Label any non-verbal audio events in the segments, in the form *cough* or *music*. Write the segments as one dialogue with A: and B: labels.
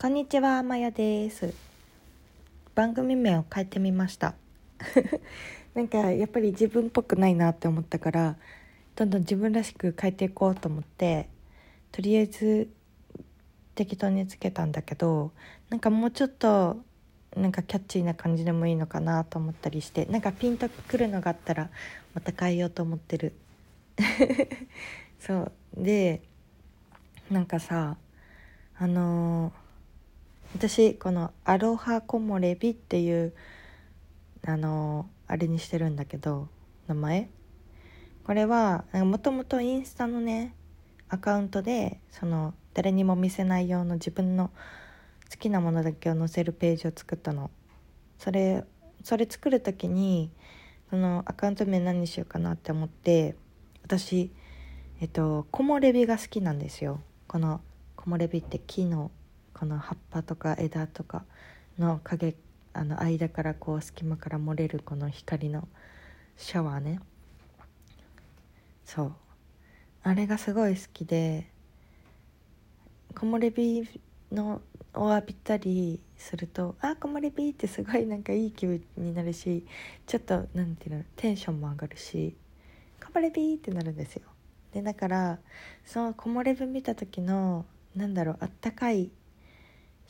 A: こんにちは、まやです。番組名を変えてみました。*laughs* なんかやっぱり自分っぽくないなって思ったから、どんどん自分らしく変えていこうと思って、とりあえず適当につけたんだけど、なんかもうちょっとなんかキャッチーな感じでもいいのかなと思ったりして、なんかピンとくるのがあったらまた変えようと思ってる。*laughs* そうでなんかさあのー私この「アロハ木漏れ日」っていうあのあれにしてるんだけど名前。これはもともとインスタのねアカウントでその誰にも見せない用の自分の好きなものだけを載せるページを作ったの。それそれ作る時にそのアカウント名何にしようかなって思って私えっと木漏れ日が好きなんですよ。この木漏れ日って木のこの葉っぱとか枝とかの影あの間からこう隙間から漏れるこの光のシャワーね。そう。あれがすごい好きで木漏れ日のを浴びたりするとあ木漏れ日ってすごいなんかいい気分になるしちょっとなんていうのテンションも上がるし木漏れ日ってなるんですよ。でだからその木漏れ日見た時のなんだろうあったかい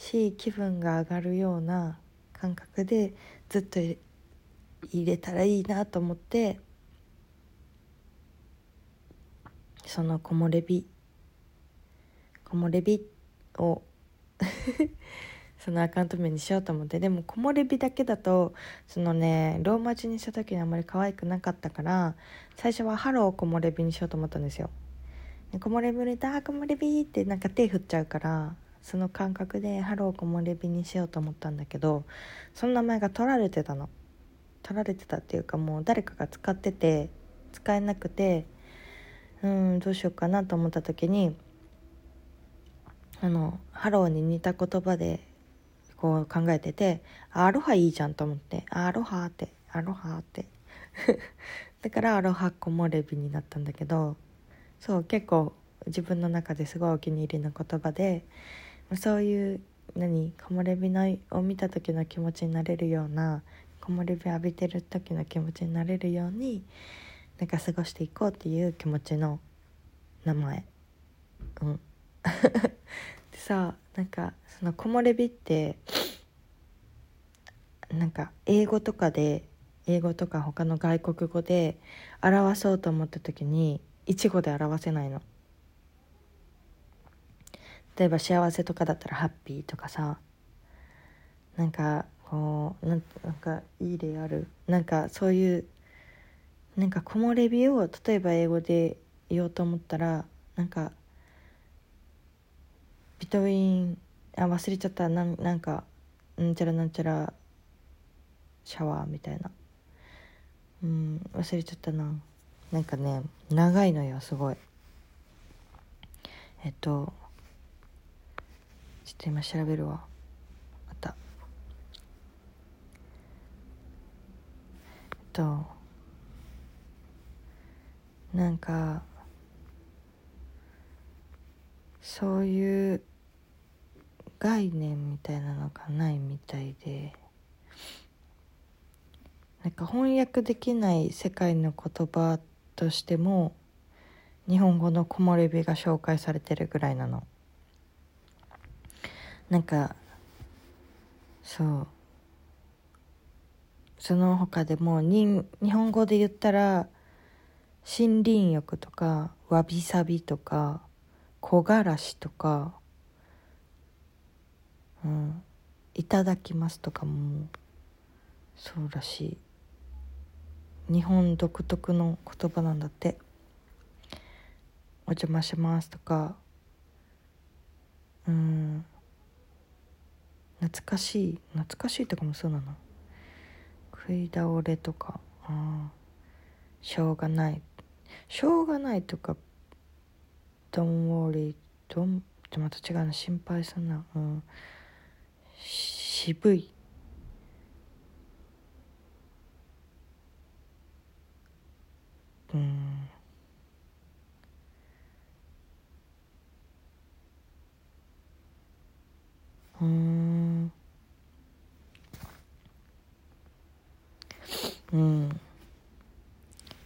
A: し気分が上がるような感覚でずっと入れたらいいなと思ってその木漏れ日木漏れ日を *laughs* そのアカウント名にしようと思ってでも木漏れ日だけだとそのねローマ字にした時にあまり可愛くなかったから最初は「ハロー木漏れ日」にしようと思ったんですよ。木漏れ日で「あ木漏れ日」ってなんか手振っちゃうからその感覚で「ハロー木漏れ日」にしようと思ったんだけどその名前が取られてたの。取られてたっていうかもう誰かが使ってて使えなくてうんどうしようかなと思った時にあのハローに似た言葉でこう考えててアロハいいじゃんと思って *laughs* アロハってアロハって。だからアロハ木漏れ日になったんだけどそう結構自分の中ですごいお気に入りの言葉でそういう何木漏れ日のを見た時の気持ちになれるような木漏れ日浴びてる時の気持ちになれるようになんか過ごしていこうっていう気持ちの名前。うん。*laughs* でさなんかその木漏れ日ってなんか英語とかで英語とか他の外国語で表そうと思った時に一語で表せないの。例えば幸せとかだったらハッピーとかさなんかこうなんなんかいい例ある？なんかそういうなんか木漏れ日を例えば英語で言おうと思ったらなんかビトウィンあ忘れちゃった。なんなんかなんちゃらなんちゃらシャワーみたいな。うん忘れちゃったな。なんかね長いのよすごい。えっとちょっと今調べるわ。また。えっと。なんか。そういう概念みたいなのがないみたいで。なんか翻訳できない世界の言葉としても日本語の木漏れ日が紹介されてるぐらいなの。なんかそう。その他でもに日本語で言ったら森林浴とかわびさびとか木枯らしとかうんいただきますとかもそうらしい。日本独特の言葉なんだって。お邪魔しますとか。うん。懐かしい。懐かしいとかもそうな。の食い倒れとか。あしょうがない。しょうがないとか。Don't worry don't ちょまた違うな。心配すんな。うん。渋い。うん。うん。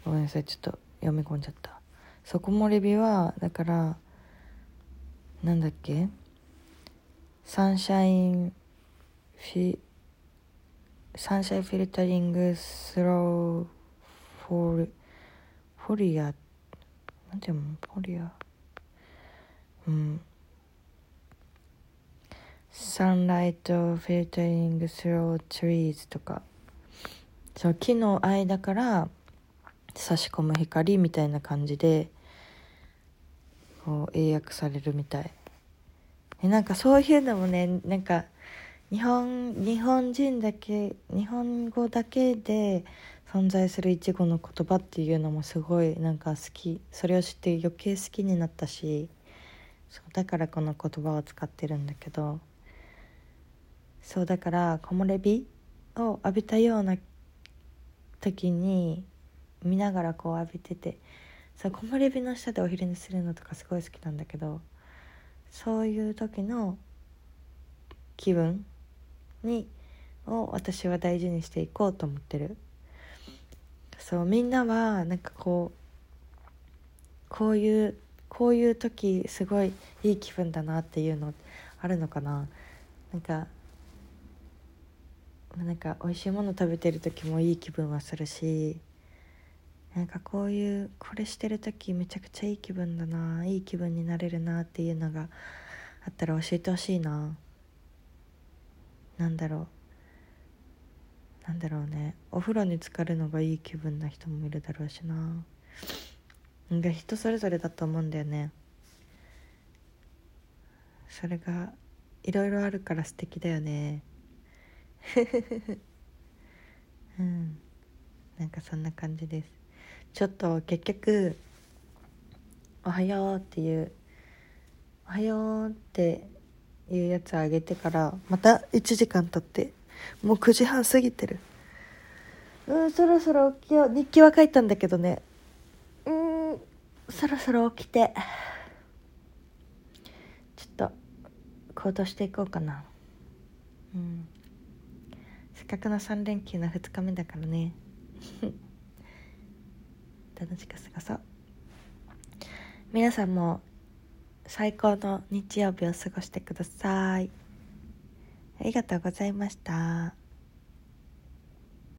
A: ごめんなさい。ちょっと読み込んじゃった。そう木漏れ日はだからなんだっけ？ sunshine fi sunshine filtering through fol foliage。なんていうの？フォリア。うん。 sunlight filtering through trees とか。そう木の間から差し込む光みたいな感じでこう英訳されるみたい。でなんかそういうのもねなんか日本日本人だけ日本語だけで存在する一語の言葉っていうのもすごいなんか好き。それを知って余計好きになったしそうだからこの言葉を使ってるんだけどそうだから木漏れ日を浴びたような時に見ながらこう浴びててそう木漏れ日の下でお昼寝するのとかすごい好きなんだけどそういう時の気分にを私は大事にしていこうと思ってる。そうみんなはなんかこうこういうこういう時すごいいい気分だなっていうのあるのかな。なんかなんか美味しいもの食べてる時もいい気分はするしなんかこういうこれしてる時めちゃくちゃいい気分だないい気分になれるなっていうのがあったら教えてほしいな。なんだろう。なんだろうね。お風呂に浸かるのがいい気分な人もいるだろうしな。なんか人それぞれだと思うんだよね。それがいろいろあるから素敵だよね。*laughs* うん。なんかそんな感じです。ちょっと結局「おはよう」っていう「おはよう」っていうやつあげてからまた1時間経ってもう9時半過ぎてる。うんそろそろ起きよう。日記は書いたんだけどね。うんそろそろ起きて。ちょっと行動していこうかな。うん。くの3連休の2日目だからね。*laughs* 楽しく過ごそう。皆さんも最高の日曜日を過ごしてください。ありがとうございました。